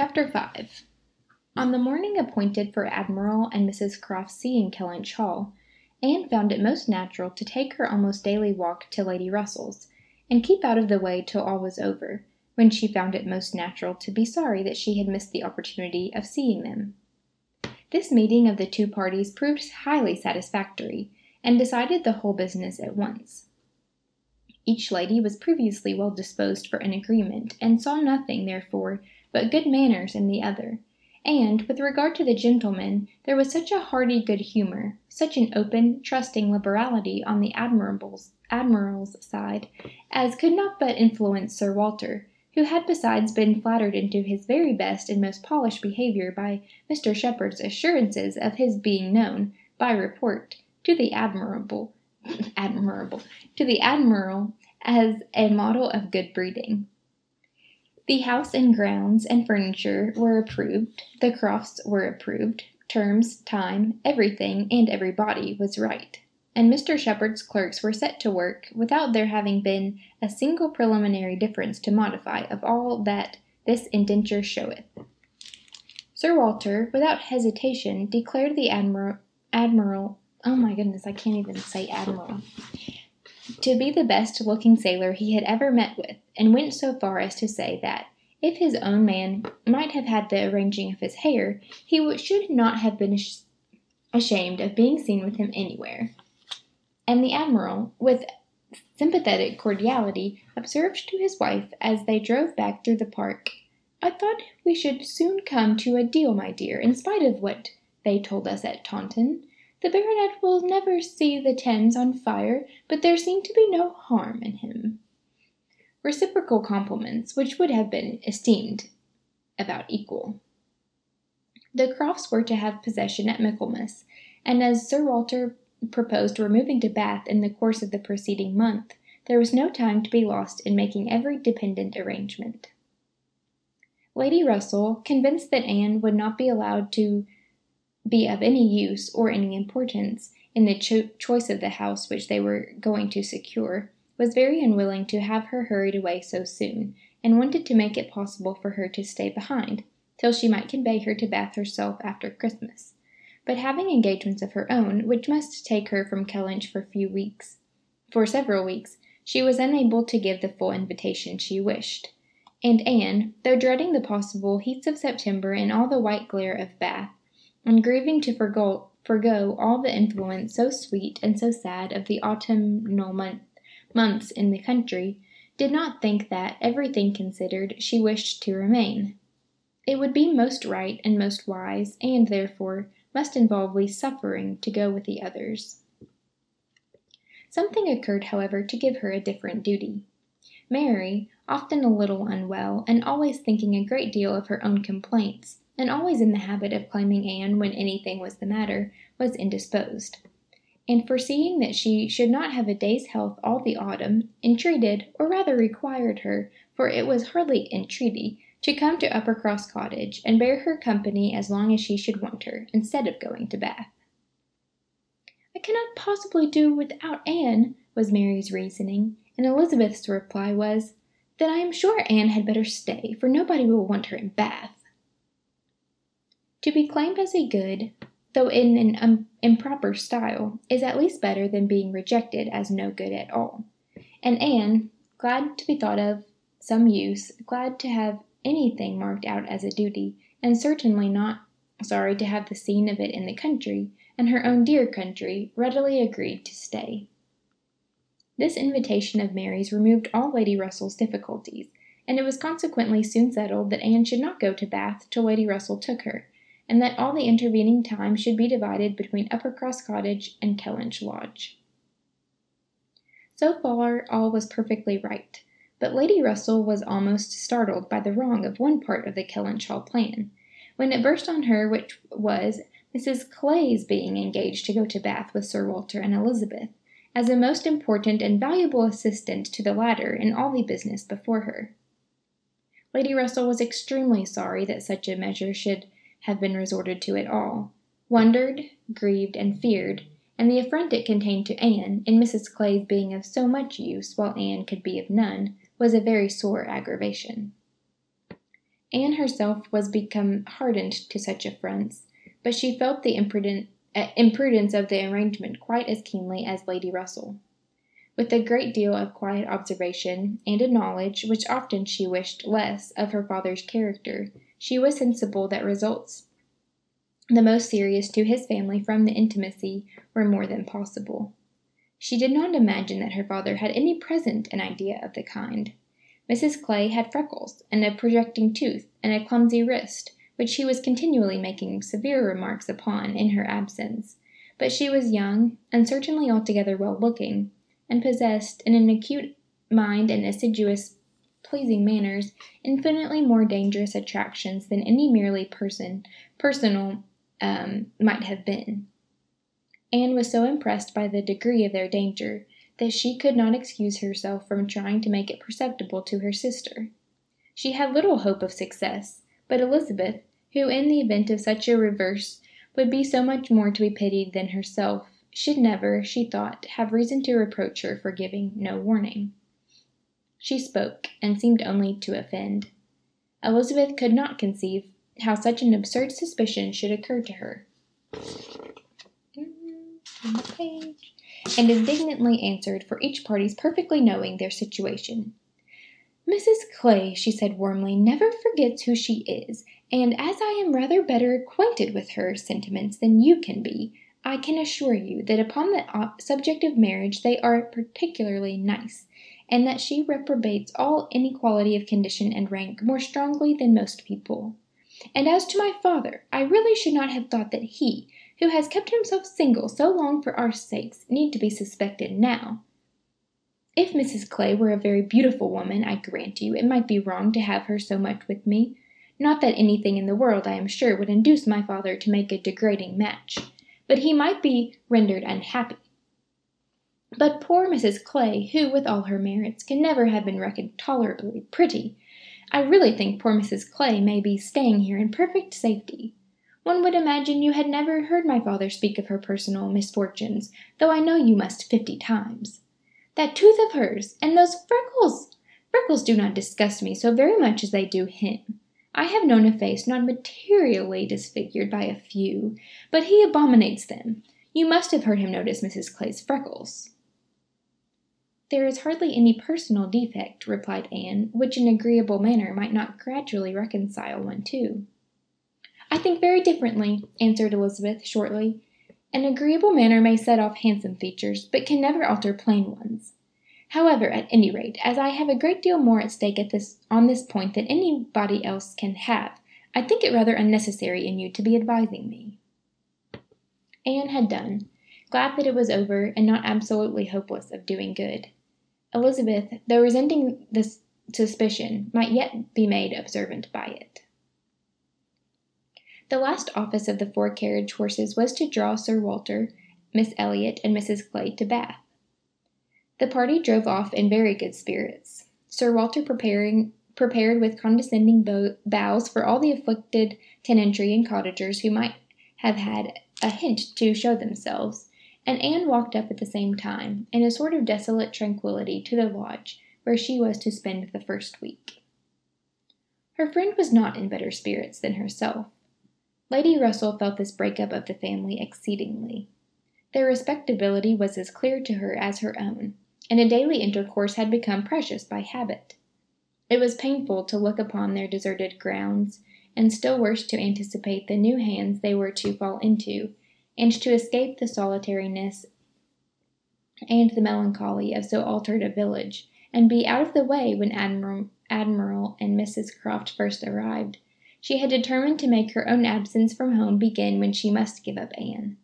Chapter 5 On the morning appointed for Admiral and Mrs Croft's seeing Kellynch Hall, Anne found it most natural to take her almost daily walk to Lady Russell's, and keep out of the way till all was over, when she found it most natural to be sorry that she had missed the opportunity of seeing them. This meeting of the two parties proved highly satisfactory, and decided the whole business at once. Each lady was previously well disposed for an agreement, and saw nothing, therefore, but good manners in the other; and, with regard to the gentlemen, there was such a hearty good humour, such an open, trusting liberality on the admiral's side, as could not but influence Sir Walter, who had besides been flattered into his very best and most polished behaviour by Mr Shepherd's assurances of his being known, by report, to the admiral to the admiral as a model of good breeding. The house and grounds and furniture were approved, the Crofts were approved, terms, time, everything and everybody was right, and Mr Shepherd's clerks were set to work without there having been a single preliminary difference to modify of all that this indenture showeth. Sir Walter, without hesitation, declared the admiral, admiral oh my goodness, I can't even say admiral, to be the best looking sailor he had ever met with, and went so far as to say that, if his own man might have had the arranging of his hair, he should not have been ashamed of being seen with him anywhere. And the admiral, with sympathetic cordiality, observed to his wife as they drove back through the park, "I thought we should soon come to a deal, my dear, in spite of what they told us at Taunton. The baronet will never see the Thames on fire, but there seemed to be no harm in him." Reciprocal compliments, which would have been esteemed about equal. The Crofts were to have possession at Michaelmas, and as Sir Walter proposed removing to Bath in the course of the preceding month, there was no time to be lost in making every dependent arrangement. Lady Russell, convinced that Anne would not be allowed to be of any use or any importance in the cho- choice of the house which they were going to secure, was very unwilling to have her hurried away so soon, and wanted to make it possible for her to stay behind, till she might convey her to Bath herself after Christmas. But having engagements of her own, which must take her from Kellynch for few weeks, for several weeks, she was unable to give the full invitation she wished. And Anne, though dreading the possible heats of September and all the white glare of Bath, and grieving to forego, all the influence so sweet and so sad of the autumnal month, months in the country, did not think that, everything considered, she wished to remain. It would be most right and most wise, and, therefore, must involve least suffering, to go with the others. Something occurred, however, to give her a different duty. Mary, often a little unwell, and always thinking a great deal of her own complaints, and always in the habit of claiming Anne when anything was the matter, was indisposed; and foreseeing that she should not have a day's health all the autumn, entreated, or rather required her, for it was hardly entreaty, to come to Uppercross Cottage, and bear her company as long as she should want her, instead of going to Bath. "I cannot possibly do without Anne," was Mary's reasoning, and Elizabeth's reply was, "Then I am sure Anne had better stay, for nobody will want her in Bath." To be claimed as a good, though in an um, improper style, is at least better than being rejected as no good at all; and Anne, glad to be thought of some use, glad to have anything marked out as a duty, and certainly not sorry to have the scene of it in the country, and her own dear country, readily agreed to stay. This invitation of Mary's removed all Lady Russell's difficulties, and it was consequently soon settled that Anne should not go to Bath till Lady Russell took her and that all the intervening time should be divided between Uppercross Cottage and Kellynch Lodge. So far all was perfectly right, but Lady Russell was almost startled by the wrong of one part of the Kellynch Hall plan, when it burst on her which was Mrs. Clay's being engaged to go to Bath with Sir Walter and Elizabeth, as a most important and valuable assistant to the latter in all the business before her. Lady Russell was extremely sorry that such a measure should have been resorted to at all, wondered, grieved, and feared, and the affront it contained to Anne, in Mrs. Clay's being of so much use while Anne could be of none, was a very sore aggravation. Anne herself was become hardened to such affronts, but she felt the imprudent, uh, imprudence of the arrangement quite as keenly as Lady Russell. With a great deal of quiet observation, and a knowledge, which often she wished less, of her father's character, she was sensible that results the most serious to his family from the intimacy were more than possible. She did not imagine that her father had any present an idea of the kind. Mrs. Clay had freckles, and a projecting tooth, and a clumsy wrist, which she was continually making severe remarks upon in her absence; but she was young, and certainly altogether well looking, and possessed, in an acute mind and assiduous pleasing manners, infinitely more dangerous attractions than any merely person personal um, might have been. Anne was so impressed by the degree of their danger that she could not excuse herself from trying to make it perceptible to her sister. She had little hope of success, but Elizabeth, who in the event of such a reverse would be so much more to be pitied than herself, should never, she thought, have reason to reproach her for giving no warning. She spoke, and seemed only to offend. Elizabeth could not conceive how such an absurd suspicion should occur to her. And indignantly answered for each party's perfectly knowing their situation. Mrs. Clay, she said warmly, never forgets who she is, and as I am rather better acquainted with her sentiments than you can be, I can assure you that upon the uh, subject of marriage they are particularly nice, and that she reprobates all inequality of condition and rank more strongly than most people. And as to my father, I really should not have thought that he, who has kept himself single so long for our sakes, need to be suspected now. If Mrs. Clay were a very beautiful woman, I grant you, it might be wrong to have her so much with me. Not that anything in the world, I am sure, would induce my father to make a degrading match, but he might be rendered unhappy. But poor Mrs. Clay, who, with all her merits, can never have been reckoned tolerably pretty, I really think poor Mrs. Clay may be staying here in perfect safety. One would imagine you had never heard my father speak of her personal misfortunes, though I know you must fifty times. That tooth of hers, and those freckles! Freckles do not disgust me so very much as they do him. I have known a face not materially disfigured by a few, but he abominates them. You must have heard him notice Mrs. Clay's freckles. There is hardly any personal defect, replied Anne, which an agreeable manner might not gradually reconcile one to. I think very differently, answered Elizabeth shortly. An agreeable manner may set off handsome features, but can never alter plain ones. However, at any rate, as I have a great deal more at stake on this point than anybody else can have, I think it rather unnecessary in you to be advising me. Anne had done, glad that it was over, and not absolutely hopeless of doing good. Elizabeth, though resenting this suspicion, might yet be made observant by it. The last office of the four carriage horses was to draw Sir Walter, Miss Elliot, and Mrs. Clay to Bath. The party drove off in very good spirits, Sir Walter preparing prepared with condescending bows for all the afflicted tenantry and cottagers who might have had a hint to show themselves, and Anne walked up at the same time, in a sort of desolate tranquillity, to the lodge where she was to spend the first week. Her friend was not in better spirits than herself. Lady Russell felt this break-up of the family exceedingly. Their respectability was as clear to her as her own, and a daily intercourse had become precious by habit. It was painful to look upon their deserted grounds, and still worse to anticipate the new hands they were to fall into, and to escape the solitariness and the melancholy of so altered a village, and be out of the way when Admiral, Admiral and Mrs. Croft first arrived, she had determined to make her own absence from home begin when she must give up Anne.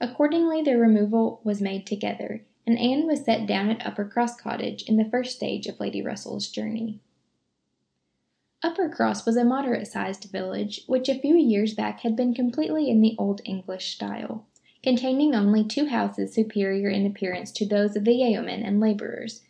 Accordingly, their removal was made together, and Anne was set down at Uppercross Cottage in the first stage of Lady Russell's journey. Uppercross was a moderate sized village, which a few years back had been completely in the old English style, containing only two houses superior in appearance to those of the yeomen and labourers.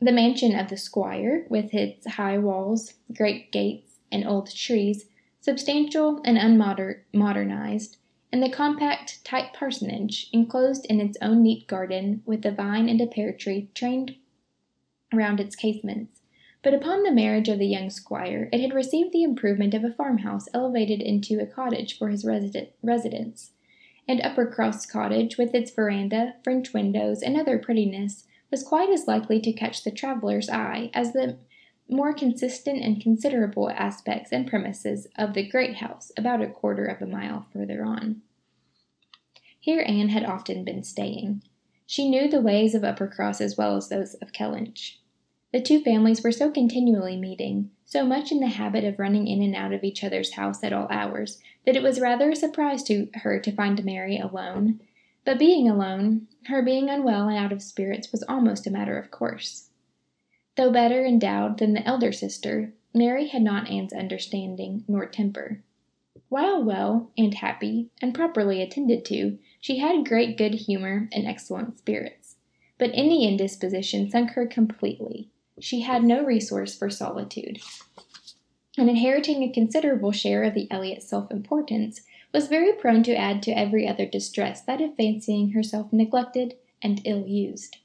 The mansion of the squire, with its high walls, great gates, and old trees, substantial and unmodernized, and the compact, tight parsonage, enclosed in its own neat garden, with a vine and a pear tree trained round its casements, but upon the marriage of the young squire it had received the improvement of a farmhouse elevated into a cottage for his residence, and Uppercross Cottage, with its veranda, French windows, and other prettiness, was quite as likely to catch the traveller's eye as the more consistent and considerable aspects and premises of the great house about a quarter of a mile further on. Here Anne had often been staying. She knew the ways of Uppercross as well as those of Kellynch. The two families were so continually meeting, so much in the habit of running in and out of each other's house at all hours, that it was rather a surprise to her to find Mary alone. But being alone, her being unwell and out of spirits was almost a matter of course. Though better endowed than the elder sister, Mary had not Anne's understanding nor temper. While well and happy, and properly attended to, she had great good humor and excellent spirits. But any indisposition sunk her completely, she had no resource for solitude. And inheriting a considerable share of the Elliot self importance, was very prone to add to every other distress that of fancying herself neglected and ill used.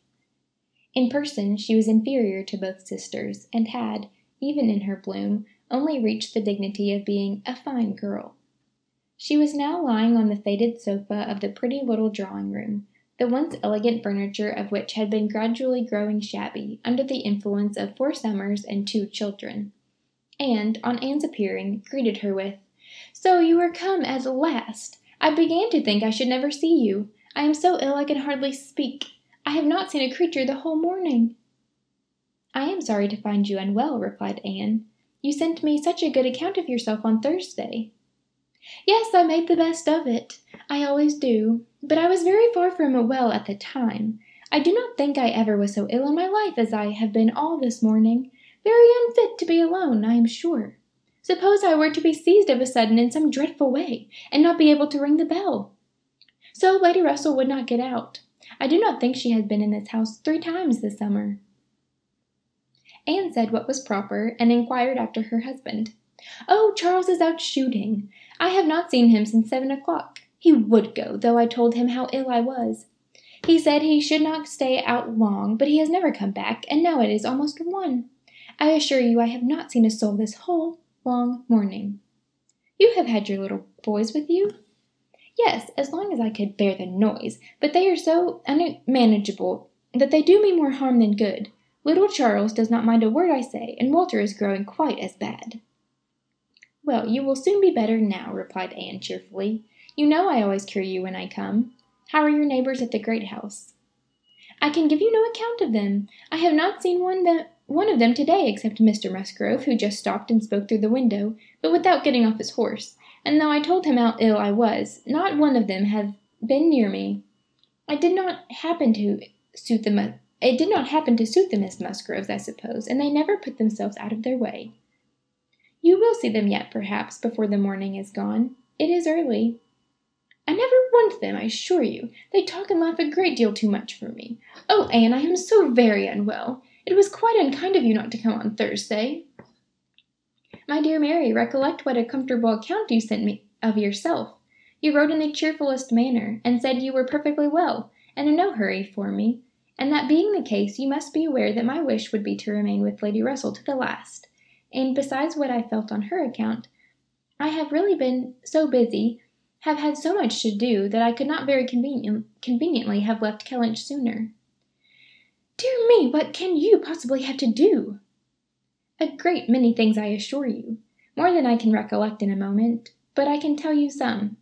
In person, she was inferior to both sisters, and had, even in her bloom, only reached the dignity of being a fine girl. She was now lying on the faded sofa of the pretty little drawing room, the once elegant furniture of which had been gradually growing shabby under the influence of four summers and two children, and, on Anne's appearing, greeted her with, "So you are come at last! I began to think I should never see you. I am so ill I can hardly speak. I have not seen a creature the whole morning." "I am sorry to find you unwell," replied Anne. "You sent me such a good account of yourself on Thursday." "Yes, I made the best of it. I always do. But I was very far from well at the time. I do not think I ever was so ill in my life as I have been all this morning. Very unfit to be alone, I am sure. Suppose I were to be seized of a sudden in some dreadful way, and not be able to ring the bell. So Lady Russell would not get out. I do not think she has been in this house three times this summer. Anne said what was proper, and inquired after her husband. Oh, Charles is out shooting. I have not seen him since seven o'clock. He would go, though I told him how ill I was. He said he should not stay out long, but he has never come back, and now it is almost one. I assure you I have not seen a soul this whole long morning. You have had your little boys with you? Yes, as long as I could bear the noise, but they are so unmanageable that they do me more harm than good. Little Charles does not mind a word I say, and Walter is growing quite as bad. Well, you will soon be better now, replied Anne cheerfully. You know I always cure you when I come. How are your neighbors at the great house? I can give you no account of them. I have not seen one of them today except Mr. Musgrove, who just stopped and spoke through the window, but without getting off his horse, and though I told him how ill I was, not one of them have been near me. I did not happen to suit them it did not happen to suit the Miss Musgroves, I suppose, and they never put themselves out of their way. You will see them yet, perhaps, before the morning is gone. It is early. I never want them, I assure you. They talk and laugh a great deal too much for me. Oh, Anne, I am so very unwell. It was quite unkind of you not to come on Thursday. My dear Mary, recollect what a comfortable account you sent me of yourself. You wrote in the cheerfulest manner, and said you were perfectly well, and in no hurry for me, and that being the case, you must be aware that my wish would be to remain with Lady Russell to the last. And besides what I felt on her account, I have really been so busy have had so much to do that I could not very convenient, conveniently have left Kellynch sooner. Dear me, what can you possibly have to do? A great many things, I assure you. More than I can recollect in a moment, but I can tell you some.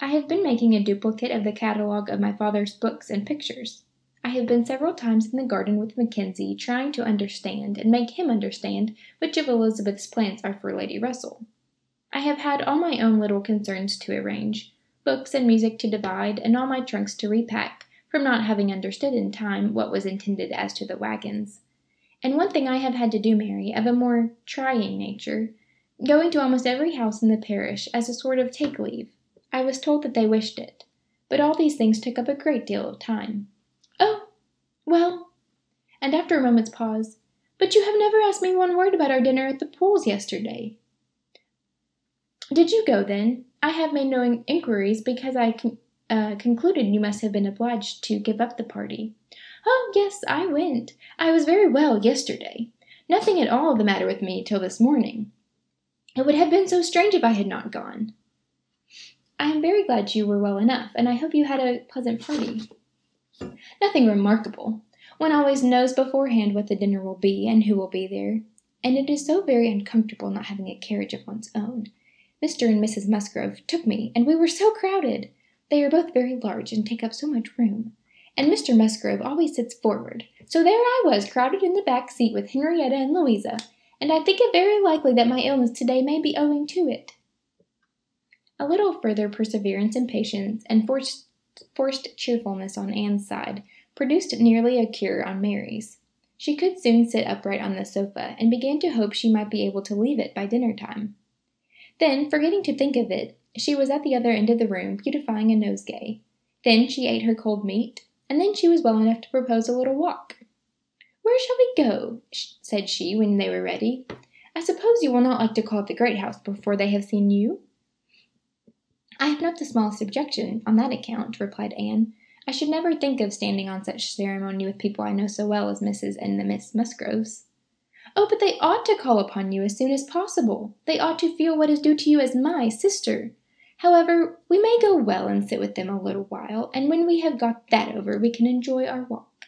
I have been making a duplicate of the catalogue of my father's books and pictures. I have been several times in the garden with Mackenzie, trying to understand and make him understand which of Elizabeth's plants are for Lady Russell. I have had all my own little concerns to arrange, books and music to divide, and all my trunks to repack, from not having understood in time what was intended as to the wagons. And one thing I have had to do, Mary, of a more trying nature, going to almost every house in the parish as a sort of take leave. I was told that they wished it, but all these things took up a great deal of time. Well, and after a moment's pause, but you have never asked me one word about our dinner at the Pooles yesterday. Did you go then? I have made no inquiries because I uh, concluded you must have been obliged to give up the party. Oh, yes, I went. I was very well yesterday. Nothing at all the matter with me till this morning. It would have been so strange if I had not gone. I am very glad you were well enough, and I hope you had a pleasant party. Nothing remarkable. One always knows beforehand what the dinner will be and who will be there, and it is so very uncomfortable not having a carriage of one's own. Mr. and Mrs. Musgrove took me, and we were so crowded. They are both very large and take up so much room. And Mr. Musgrove always sits forward, so there I was crowded in the back seat with Henrietta and Louisa, and I think it very likely that my illness today may be owing to it. A little further perseverance and patience, and forced, forced cheerfulness on Anne's side, produced nearly a cure on Mary's. She could soon sit upright on the sofa, and began to hope she might be able to leave it by dinner time. Then, forgetting to think of it, she was at the other end of the room beautifying a nosegay. Then she ate her cold meat, and then she was well enough to propose a little walk. Where shall we go? said she when they were ready. I suppose you will not like to call at the great house before they have seen you? I have not the smallest objection on that account, replied Anne. I should never think of standing on such ceremony with people I know so well as Mrs. and the Miss Musgroves. Oh, but they ought to call upon you as soon as possible. They ought to feel what is due to you as my sister. However, we may go well and sit with them a little while, and when we have got that over, we can enjoy our walk.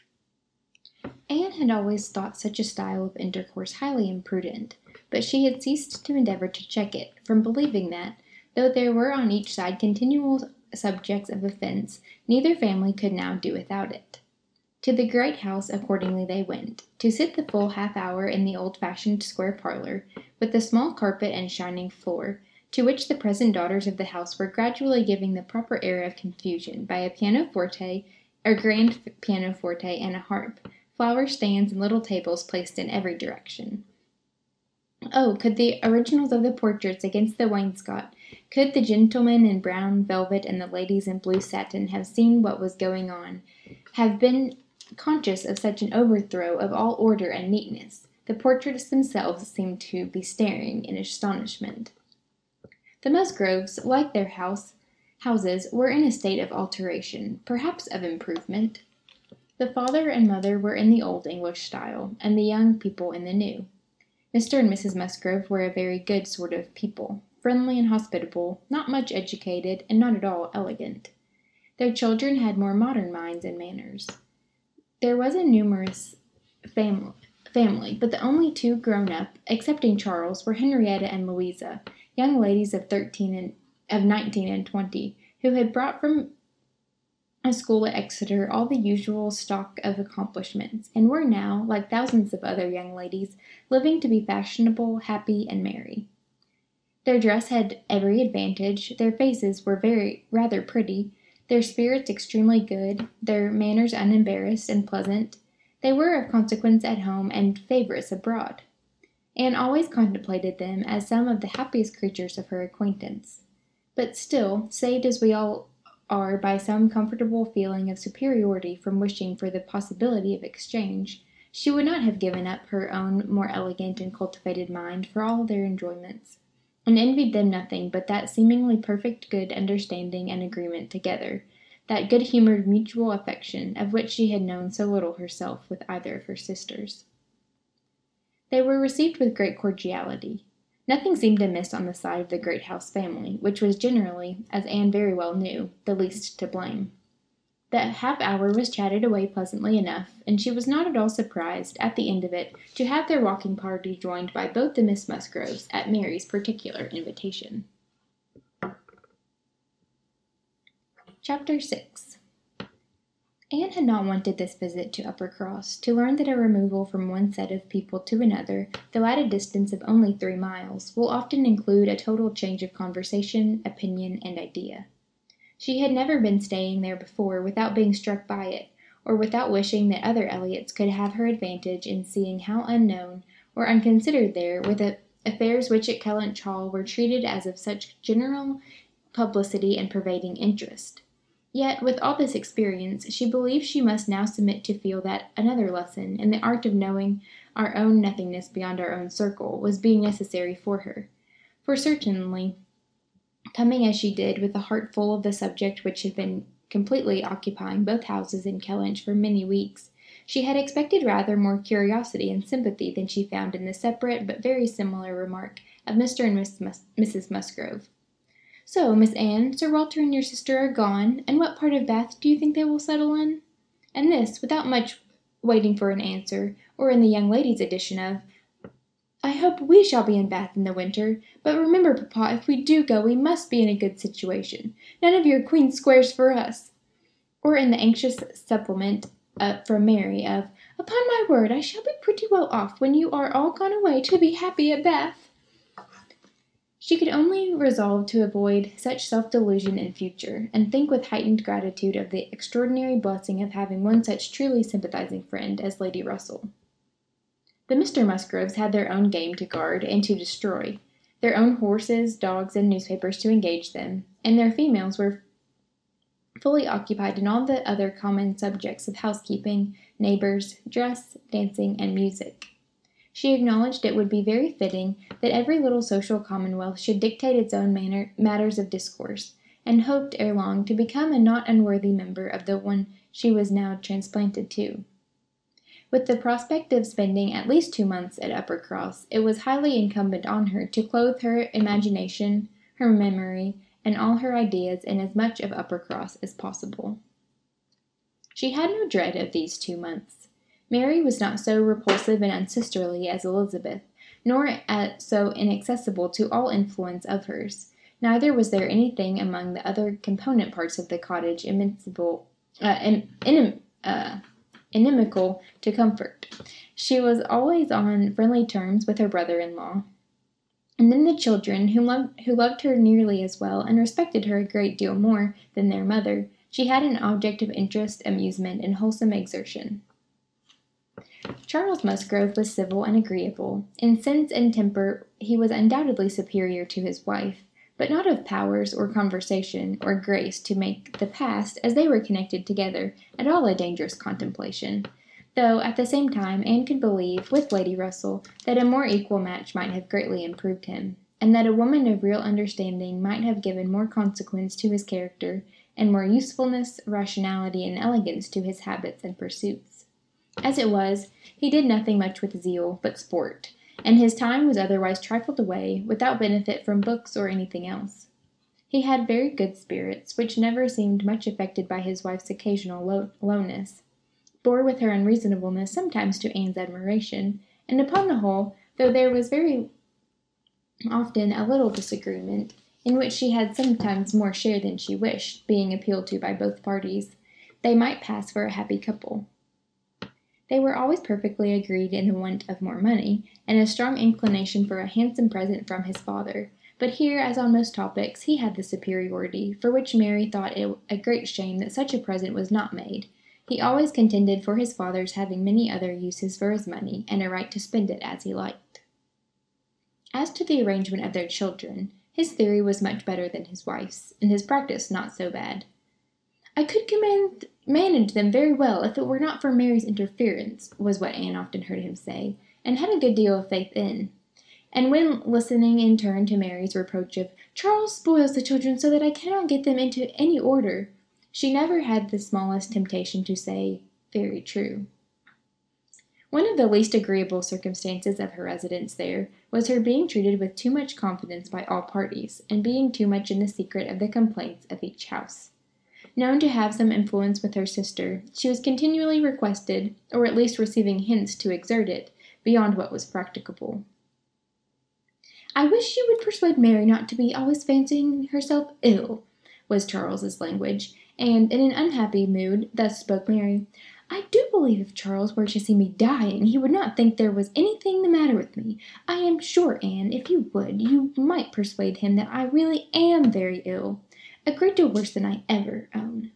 Anne had always thought such a style of intercourse highly imprudent, but she had ceased to endeavor to check it, from believing that, though there were on each side continual subjects of offence, neither family could now do without it. To the great house accordingly they went, to sit the full half hour in the old fashioned square parlour, with the small carpet and shining floor, to which the present daughters of the house were gradually giving the proper air of confusion by a pianoforte, a grand pianoforte, and a harp, flower stands and little tables placed in every direction. Oh, could the originals of the portraits against the wainscot could the gentlemen in brown velvet and the ladies in blue satin have seen what was going on, have been conscious of such an overthrow of all order and neatness, the portraits themselves seemed to be staring in astonishment. The Musgroves, like their house, houses, were in a state of alteration, perhaps of improvement. The father and mother were in the old English style, and the young people in the new. Mr. and Mrs. Musgrove were a very good sort of people friendly and hospitable, not much educated, and not at all elegant. Their children had more modern minds and manners. There was a numerous family, family, but the only two grown up, excepting Charles, were Henrietta and Louisa, young ladies of thirteen and of nineteen and twenty, who had brought from a school at Exeter all the usual stock of accomplishments, and were now, like thousands of other young ladies, living to be fashionable, happy, and merry. Their dress had every advantage, their faces were very rather pretty, their spirits extremely good, their manners unembarrassed and pleasant. They were of consequence at home and favourites abroad. Anne always contemplated them as some of the happiest creatures of her acquaintance. But still, saved as we all are by some comfortable feeling of superiority from wishing for the possibility of exchange, she would not have given up her own more elegant and cultivated mind for all their enjoyments and envied them nothing but that seemingly perfect good understanding and agreement together, that good humored mutual affection of which she had known so little herself with either of her sisters. They were received with great cordiality. Nothing seemed amiss on the side of the Great House family, which was generally, as Anne very well knew, the least to blame. That half hour was chatted away pleasantly enough, and she was not at all surprised, at the end of it, to have their walking party joined by both the Miss Musgroves at Mary's particular invitation. Chapter 6 Anne had not wanted this visit to Uppercross to learn that a removal from one set of people to another, though at a distance of only three miles, will often include a total change of conversation, opinion, and idea. She had never been staying there before without being struck by it, or without wishing that other Elliots could have her advantage in seeing how unknown or unconsidered there were the affairs which at Kellynch Hall were treated as of such general publicity and pervading interest. Yet, with all this experience, she believed she must now submit to feel that another lesson in the art of knowing our own nothingness beyond our own circle was being necessary for her. For certainly coming as she did with a heart full of the subject which had been completely occupying both houses in Kellynch for many weeks, She had expected rather more curiosity and sympathy than she found in the separate but very similar remark of Mr. and Miss Mus- Mrs. Musgrove. So, Miss Anne, Sir Walter and your sister are gone, and what part of Bath do you think they will settle in? And this, without much waiting for an answer, or in the young lady's addition of, I hope we shall be in Bath in the winter, but remember, papa, if we do go we must be in a good situation. None of your queen squares for us. Or in the anxious supplement uh, from Mary of, Upon my word, I shall be pretty well off when you are all gone away to be happy at Bath. She could only resolve to avoid such self delusion in future, and think with heightened gratitude of the extraordinary blessing of having one such truly sympathizing friend as Lady Russell. The Mr. Musgroves had their own game to guard and to destroy, their own horses, dogs, and newspapers to engage them, and their females were fully occupied in all the other common subjects of housekeeping, neighbors, dress, dancing, and music. She acknowledged it would be very fitting that every little social commonwealth should dictate its own manner, matters of discourse, and hoped ere long to become a not unworthy member of the one she was now transplanted to. With the prospect of spending at least two months at Uppercross, it was highly incumbent on her to clothe her imagination, her memory, and all her ideas in as much of Uppercross as possible. She had no dread of these two months. Mary was not so repulsive and unsisterly as Elizabeth, nor so inaccessible to all influence of hers. Neither was there anything among the other component parts of the cottage invincible, uh, in, in, uh, inimical to comfort. She was always on friendly terms with her brother-in-law. And then the children, who loved, who loved her nearly as well and respected her a great deal more than their mother, she had an object of interest, amusement, and wholesome exertion. Charles Musgrove was civil and agreeable. In sense and temper he was undoubtedly superior to his wife, but not of powers or conversation or grace to make the past, as they were connected together, at all a dangerous contemplation. Though at the same time Anne could believe, with Lady Russell, that a more equal match might have greatly improved him, and that a woman of real understanding might have given more consequence to his character, and more usefulness, rationality, and elegance to his habits and pursuits. As it was, he did nothing much with zeal but sport, and his time was otherwise trifled away without benefit from books or anything else. He had very good spirits, which never seemed much affected by his wife's occasional low- lowness, bore with her unreasonableness sometimes to Anne's admiration, and upon the whole, though there was very often a little disagreement, in which she had sometimes more share than she wished, being appealed to by both parties, they might pass for a happy couple. They were always perfectly agreed in the want of more money, and a strong inclination for a handsome present from his father; but here, as on most topics, he had the superiority, for which Mary thought it a great shame that such a present was not made. He always contended for his father's having many other uses for his money, and a right to spend it as he liked. As to the arrangement of their children, his theory was much better than his wife's, and his practice not so bad. I could command manage them very well if it were not for Mary's interference, was what Anne often heard him say, and had a good deal of faith in. And when listening in turn to Mary's reproach of Charles spoils the children so that I cannot get them into any order, she never had the smallest temptation to say, Very true. One of the least agreeable circumstances of her residence there was her being treated with too much confidence by all parties, and being too much in the secret of the complaints of each house. Known to have some influence with her sister, she was continually requested, or at least receiving hints to exert it, beyond what was practicable. I wish you would persuade Mary not to be always fancying herself ill, was Charles's language, and in an unhappy mood thus spoke Mary. I do believe if Charles were to see me dying, he would not think there was anything the matter with me. I am sure, Anne, if you would, you might persuade him that I really am very ill a great deal worse than I ever own.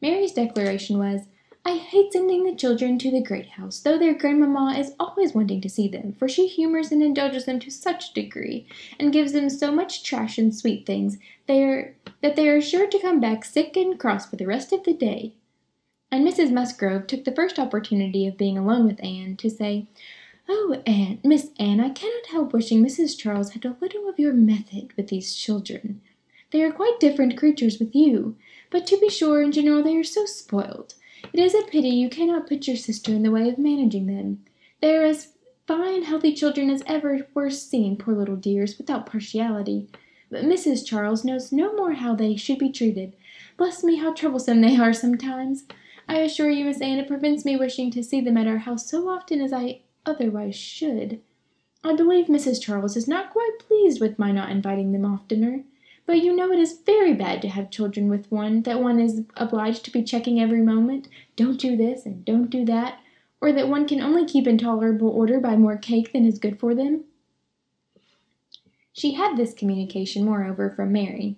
Mary's declaration was, I hate sending the children to the great house, though their grandmamma is always wanting to see them, for she humors and indulges them to such a degree, and gives them so much trash and sweet things, they are, that they are sure to come back sick and cross for the rest of the day. And Mrs. Musgrove took the first opportunity of being alone with Anne to say, Oh, Anne, Miss Anne, I cannot help wishing Mrs. Charles had a little of your method with these children. They are quite different creatures with you, but to be sure, in general, they are so spoiled. It is a pity you cannot put your sister in the way of managing them. They are as fine, healthy children as ever were seen, poor little dears, without partiality. But Mrs. Charles knows no more how they should be treated. Bless me, how troublesome they are sometimes! I assure you, Miss Anne, it prevents me wishing to see them at our house so often as I otherwise should. I believe Mrs. Charles is not quite pleased with my not inviting them oftener. But you know it is very bad to have children with one that one is obliged to be checking every moment. Don't do this and don't do that, or that one can only keep in tolerable order by more cake than is good for them. She had this communication, moreover, from Mary.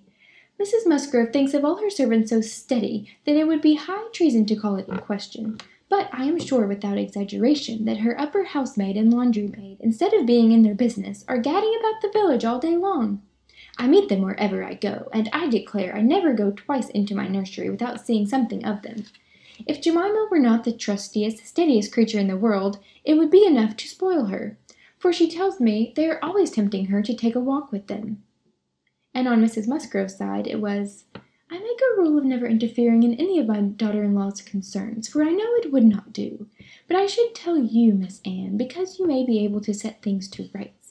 Mrs. Musgrove thinks of all her servants so steady that it would be high treason to call it in question. But I am sure, without exaggeration, that her upper housemaid and laundry maid, instead of being in their business, are gadding about the village all day long. I meet them wherever I go, and I declare I never go twice into my nursery without seeing something of them. If Jemima were not the trustiest, steadiest creature in the world, it would be enough to spoil her, for she tells me they are always tempting her to take a walk with them. And on Mrs. Musgrove's side it was, I make a rule of never interfering in any of my daughter in law's concerns, for I know it would not do. But I should tell you, Miss Anne, because you may be able to set things to rights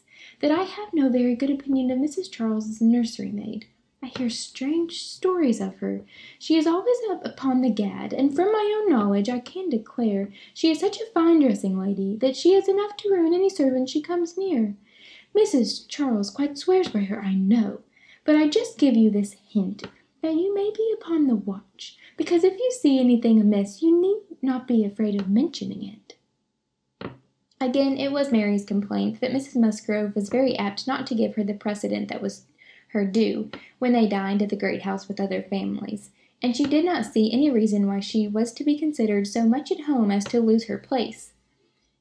that I have no very good opinion of Mrs. Charles's nursery maid. I hear strange stories of her. She is always up upon the gad, and from my own knowledge I can declare she is such a fine dressing lady that she is enough to ruin any servant she comes near. Mrs. Charles quite swears by her, I know, but I just give you this hint that you may be upon the watch, because if you see anything amiss you need not be afraid of mentioning it. Again, it was Mary's complaint that Mrs. Musgrove was very apt not to give her the precedent that was her due when they dined at the great house with other families, and she did not see any reason why she was to be considered so much at home as to lose her place.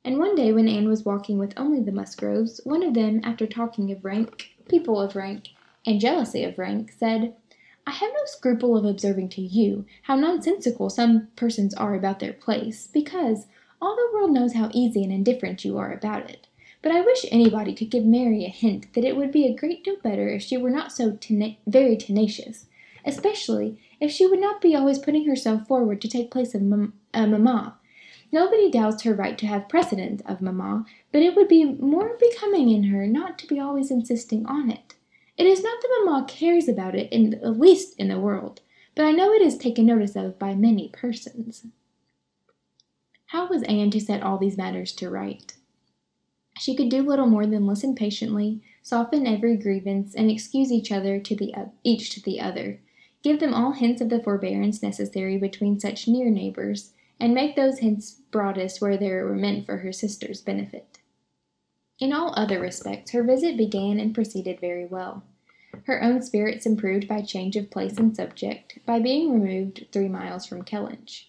And one day when Anne was walking with only the Musgroves, one of them, after talking of rank, people of rank, and jealousy of rank, said, I have no scruple of observing to you how nonsensical some persons are about their place, because, all the world knows how easy and indifferent you are about it. But I wish anybody could give Mary a hint that it would be a great deal better if she were not so very tenacious, especially if she would not be always putting herself forward to take place of mam- mamma. Nobody doubts her right to have precedence of mamma, but it would be more becoming in her not to be always insisting on it. It is not that mamma cares about it in the least in the world, but I know it is taken notice of by many persons. How was Anne to set all these matters to right? She could do little more than listen patiently, soften every grievance, and excuse each other to the each to the other, give them all hints of the forbearance necessary between such near neighbors, and make those hints broadest where they were meant for her sister's benefit. In all other respects, her visit began and proceeded very well. Her own spirits improved by change of place and subject, by being removed three miles from Kellynch.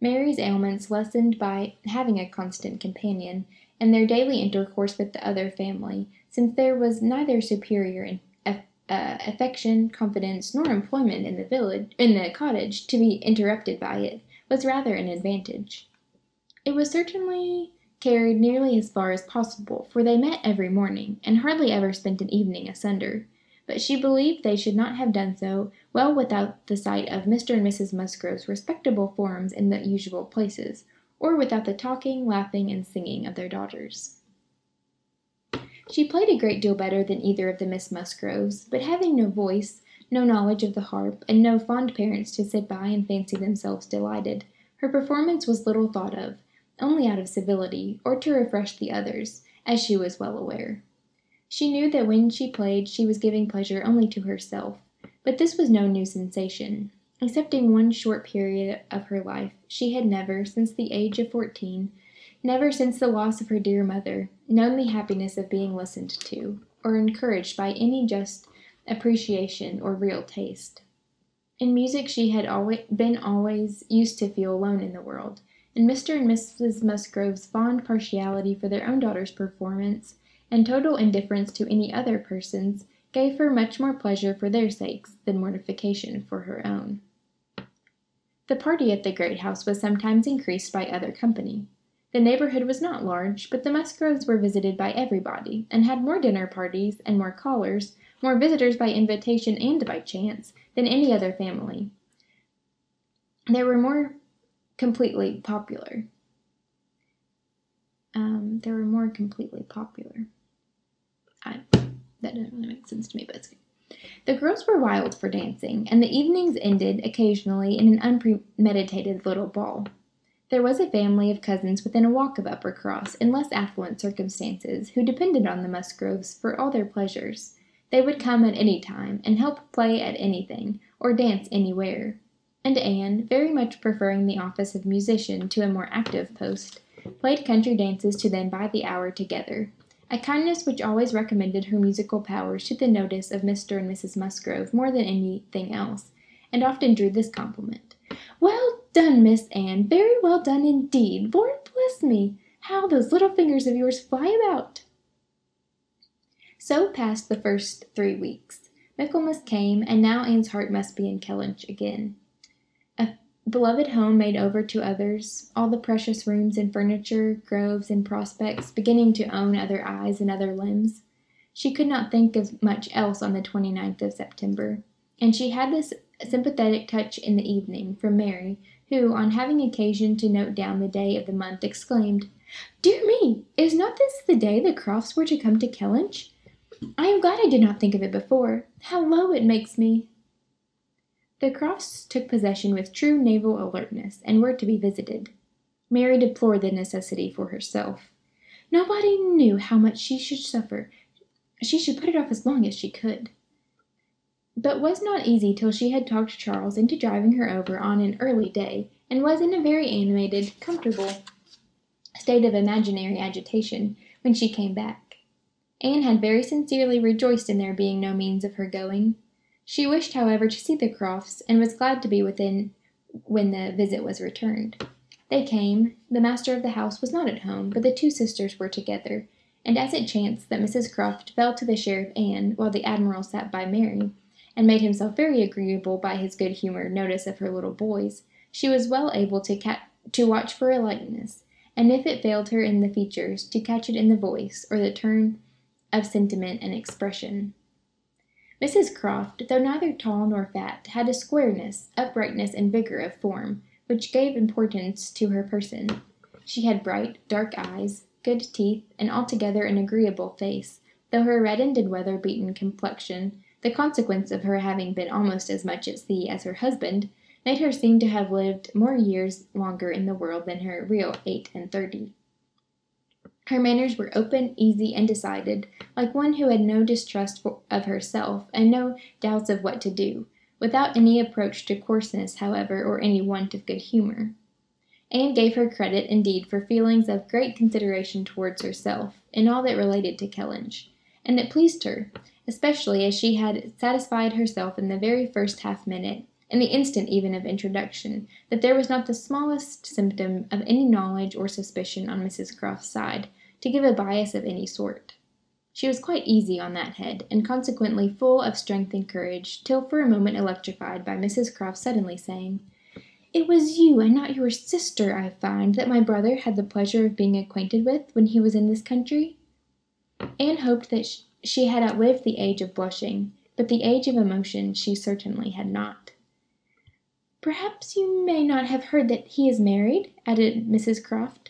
Mary's ailments lessened by having a constant companion, and their daily intercourse with the other family, since there was neither superior in, uh, affection, confidence, nor employment in the village in the cottage to be interrupted by it, was rather an advantage. It was certainly carried nearly as far as possible, for they met every morning, and hardly ever spent an evening asunder but she believed they should not have done so well without the sight of Mr. and Mrs. Musgrove's respectable forms in the usual places, or without the talking, laughing, and singing of their daughters. She played a great deal better than either of the Miss Musgroves, but having no voice, no knowledge of the harp, and no fond parents to sit by and fancy themselves delighted, her performance was little thought of, only out of civility, or to refresh the others, as she was well aware. She knew that when she played she was giving pleasure only to herself, but this was no new sensation. Excepting one short period of her life, she had never, since the age of fourteen, never since the loss of her dear mother, known the happiness of being listened to, or encouraged by any just appreciation or real taste. In music she had always been always used to feel alone in the world, and Mr. and Mrs. Musgrove's fond partiality for their own daughter's performance and total indifference to any other person's, gave her much more pleasure for their sakes than mortification for her own. The party at the great house was sometimes increased by other company. The neighborhood was not large, but the Musgroves were visited by everybody, and had more dinner parties and more callers, more visitors by invitation and by chance, than any other family. They were more completely popular. Um, they were more completely popular. That doesn't really make sense to me, but it's good. The girls were wild for dancing, and the evenings ended occasionally in an unpremeditated little ball. There was a family of cousins within a walk of Uppercross, in less affluent circumstances, who depended on the Musgroves for all their pleasures. They would come at any time, and help play at anything, or dance anywhere. And Anne, very much preferring the office of musician to a more active post, played country dances to them by the hour together, a kindness which always recommended her musical powers to the notice of Mr. and Mrs. Musgrove more than anything else, and often drew this compliment. Well done, Miss Anne, very well done indeed. Lord bless me, how those little fingers of yours fly about! So passed the first three weeks. Michaelmas came, and now Anne's heart must be in Kellynch again beloved home made over to others, all the precious rooms and furniture, groves and prospects, beginning to own other eyes and other limbs. She could not think of much else on the 29th of September, and she had this sympathetic touch in the evening from Mary, who, on having occasion to note down the day of the month, exclaimed, Dear me, is not this the day the Crofts were to come to Kellynch? I am glad I did not think of it before. How low it makes me! The Crofts took possession with true naval alertness, and were to be visited. Mary deplored the necessity for herself. Nobody knew how much she should suffer. She should put it off as long as she could. But was not easy till she had talked Charles into driving her over on an early day, and was in a very animated, comfortable state of imaginary agitation when she came back. Anne had very sincerely rejoiced in there being no means of her going. She wished, however, to see the Crofts, and was glad to be within when the visit was returned. They came. The master of the house was not at home, but the two sisters were together, and as it chanced that Mrs Croft fell to the share of Anne, while the Admiral sat by Mary, and made himself very agreeable by his good humoured notice of her little boys, she was well able to, catch to watch for a likeness, and if it failed her in the features, to catch it in the voice, or the turn of sentiment and expression. Mrs Croft, though neither tall nor fat, had a squareness, uprightness, and vigor of form, which gave importance to her person. She had bright, dark eyes, good teeth, and altogether an agreeable face, though her reddened and weather beaten complexion, the consequence of her having been almost as much at sea as her husband, made her seem to have lived more years longer in the world than her real eight and thirty. Her manners were open, easy, and decided, like one who had no distrust of herself and no doubts of what to do, without any approach to coarseness, however, or any want of good humor. Anne gave her credit, indeed, for feelings of great consideration towards herself, in all that related to Kellynch, and it pleased her, especially as she had satisfied herself in the very first half minute, in the instant even of introduction, that there was not the smallest symptom of any knowledge or suspicion on Mrs Croft's side, to give a bias of any sort. She was quite easy on that head, and consequently full of strength and courage, till for a moment electrified by Mrs Croft suddenly saying, It was you and not your sister, I find, that my brother had the pleasure of being acquainted with when he was in this country. Anne hoped that she had outlived the age of blushing, but the age of emotion she certainly had not. Perhaps you may not have heard that he is married, added Mrs Croft.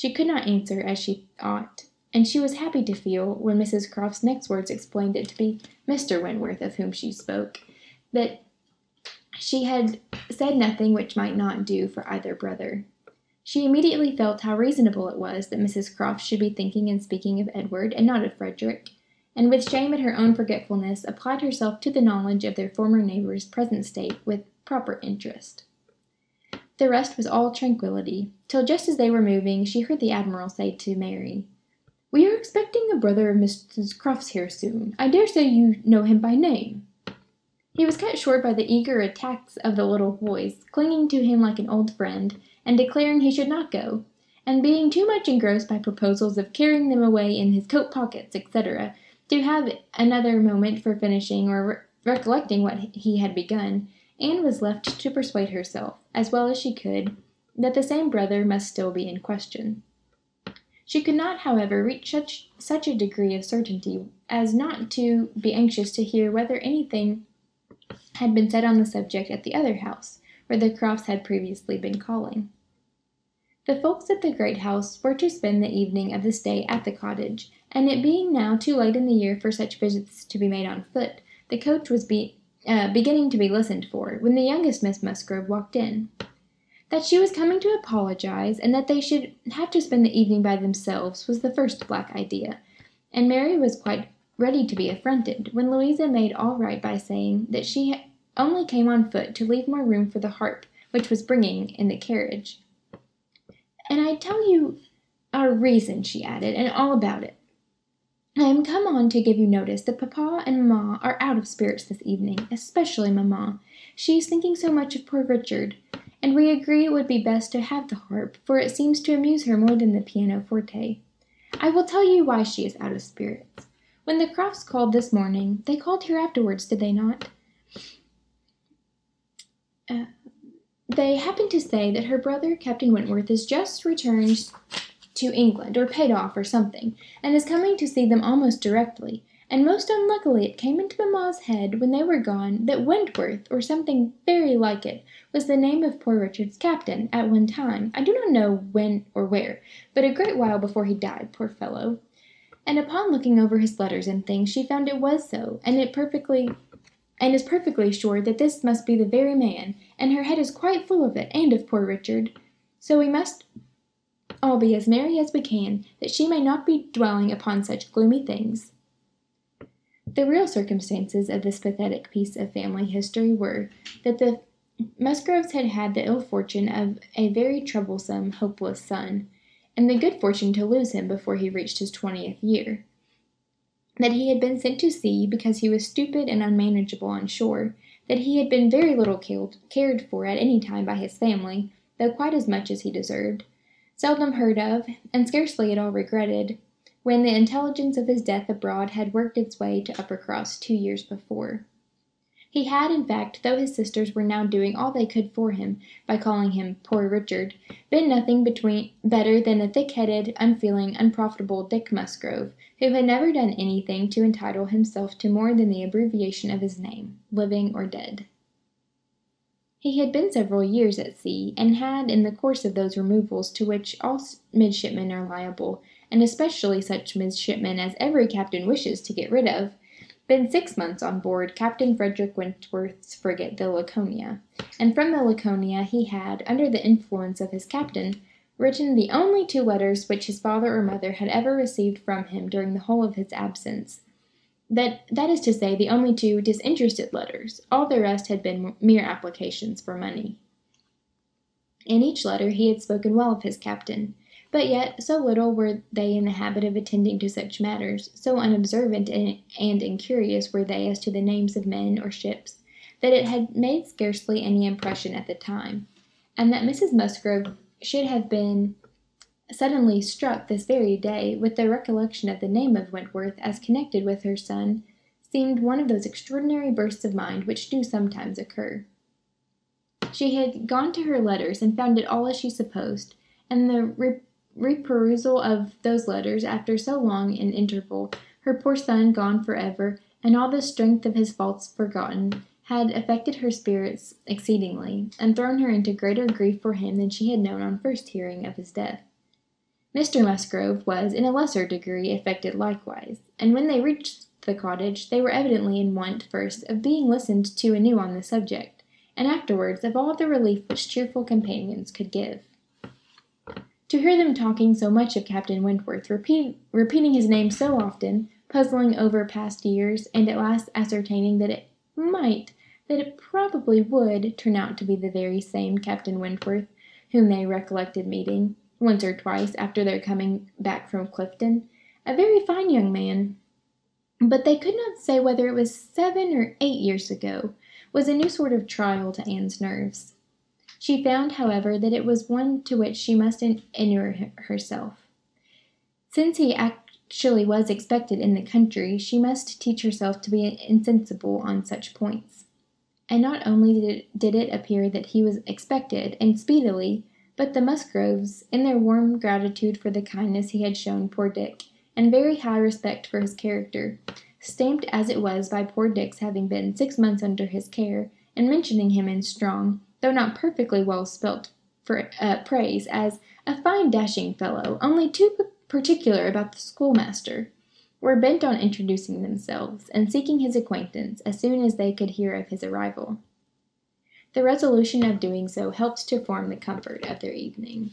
She could not answer as she ought, and she was happy to feel, when Mrs Croft's next words explained it to be Mr Wentworth of whom she spoke, that she had said nothing which might not do for either brother. She immediately felt how reasonable it was that Mrs Croft should be thinking and speaking of Edward and not of Frederick, and with shame at her own forgetfulness applied herself to the knowledge of their former neighbour's present state with proper interest. The rest was all tranquillity, till just as they were moving, she heard the Admiral say to Mary, We are expecting a brother of Mrs. Croft's here soon. I dare say you know him by name. He was cut short by the eager attacks of the little boys, clinging to him like an old friend, and declaring he should not go, and being too much engrossed by proposals of carrying them away in his coat pockets, etc., to have another moment for finishing or re- recollecting what he had begun, Anne was left to persuade herself, as well as she could, that the same brother must still be in question. She could not, however, reach such, such a degree of certainty as not to be anxious to hear whether anything had been said on the subject at the other house, where the Crofts had previously been calling. The folks at the great house were to spend the evening of this day at the cottage, and it being now too late in the year for such visits to be made on foot, the coach was be, uh, beginning to be listened for, when the youngest Miss Musgrove walked in. That she was coming to apologize, and that they should have to spend the evening by themselves, was the first black idea, and Mary was quite ready to be affronted, when Louisa made all right by saying that she only came on foot to leave more room for the harp, which was bringing in the carriage. And I tell you our reason, she added, and all about it. I am come on to give you notice that papa and mamma are out of spirits this evening, especially mamma. She is thinking so much of poor Richard, and we agree it would be best to have the harp, for it seems to amuse her more than the pianoforte. I will tell you why she is out of spirits. When the Crofts called this morning, they called here afterwards, did they not? Uh, they happened to say that her brother, Captain Wentworth, is just returned to England, or paid off, or something, and is coming to see them almost directly. And most unluckily it came into mamma's head, when they were gone, that Wentworth, or something very like it, was the name of poor Richard's captain, at one time, I do not know when or where, but a great while before he died, poor fellow. And upon looking over his letters and things, she found it was so, and it perfectly and is perfectly sure that this must be the very man, and her head is quite full of it, and of poor Richard. So we must all be as merry as we can, that she may not be dwelling upon such gloomy things. The real circumstances of this pathetic piece of family history were, that the Musgroves had had the ill fortune of a very troublesome, hopeless son, and the good fortune to lose him before he reached his twentieth year that he had been sent to sea because he was stupid and unmanageable on shore, that he had been very little cared for at any time by his family, though quite as much as he deserved, seldom heard of, and scarcely at all regretted, when the intelligence of his death abroad had worked its way to Uppercross two years before. He had, in fact, though his sisters were now doing all they could for him by calling him poor Richard, been nothing between better than a thick-headed, unfeeling, unprofitable Dick Musgrove, who had never done anything to entitle himself to more than the abbreviation of his name, living or dead. He had been several years at sea, and had, in the course of those removals to which all midshipmen are liable, and especially such midshipmen as every captain wishes to get rid of, been six months on board Captain Frederick Wentworth's frigate, the Laconia, and from the Laconia he had, under the influence of his captain, written the only two letters which his father or mother had ever received from him during the whole of his absence. That, that is to say, the only two disinterested letters. All the rest had been mere applications for money. In each letter he had spoken well of his captain, but yet, so little were they in the habit of attending to such matters, so unobservant and, and incurious were they as to the names of men or ships, that it had made scarcely any impression at the time, and that Mrs. Musgrove should have been suddenly struck this very day with the recollection of the name of Wentworth as connected with her son seemed one of those extraordinary bursts of mind which do sometimes occur. She had gone to her letters and found it all as she supposed, and the re- reperusal of those letters after so long an interval, her poor son gone for ever, and all the strength of his faults forgotten, had affected her spirits exceedingly, and thrown her into greater grief for him than she had known on first hearing of his death. Mr. Musgrove was, in a lesser degree, affected likewise, and when they reached the cottage, they were evidently in want, first, of being listened to anew on the subject, and afterwards of all the relief which cheerful companions could give. To hear them talking so much of Captain Wentworth, repeat, repeating his name so often, puzzling over past years, and at last ascertaining that it might, that it probably would, turn out to be the very same Captain Wentworth whom they recollected meeting, once or twice, after their coming back from Clifton, a very fine young man, but they could not say whether it was seven or eight years ago, was a new sort of trial to Anne's nerves. She found, however, that it was one to which she must inure herself. Since he actually was expected in the country, she must teach herself to be insensible on such points. And not only did it, appear that he was expected, and speedily, but the Musgroves, in their warm gratitude for the kindness he had shown poor Dick, and very high respect for his character, stamped as it was by poor Dick's having been six months under his care, and mentioning him in strong, though not perfectly well spelt for uh, praise, as a fine dashing fellow, only too particular about the schoolmaster, were bent on introducing themselves, and seeking his acquaintance as soon as they could hear of his arrival. The resolution of doing so helps to form the comfort of their evening.